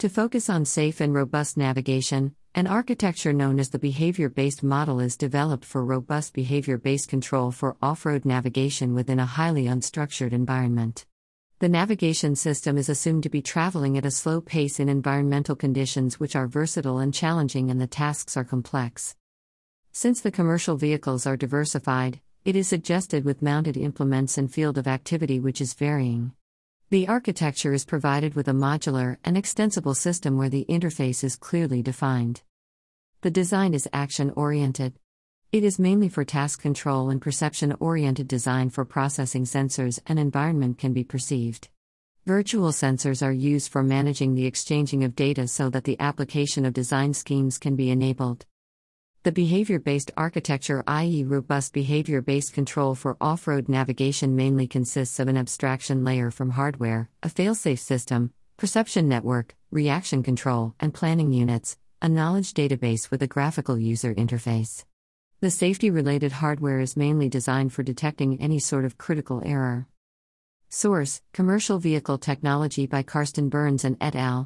To focus on safe and robust navigation, an architecture known as the behavior based model is developed for robust behavior based control for off road navigation within a highly unstructured environment. The navigation system is assumed to be traveling at a slow pace in environmental conditions which are versatile and challenging and the tasks are complex. Since the commercial vehicles are diversified, it is suggested with mounted implements and field of activity which is varying. The architecture is provided with a modular and extensible system where the interface is clearly defined. The design is action oriented. It is mainly for task control and perception oriented design for processing sensors and environment can be perceived. Virtual sensors are used for managing the exchanging of data so that the application of design schemes can be enabled. The behavior based architecture, i.e., robust behavior based control for off road navigation, mainly consists of an abstraction layer from hardware, a failsafe system, perception network, reaction control, and planning units, a knowledge database with a graphical user interface. The safety related hardware is mainly designed for detecting any sort of critical error. Source Commercial Vehicle Technology by Karsten Berns and et al.,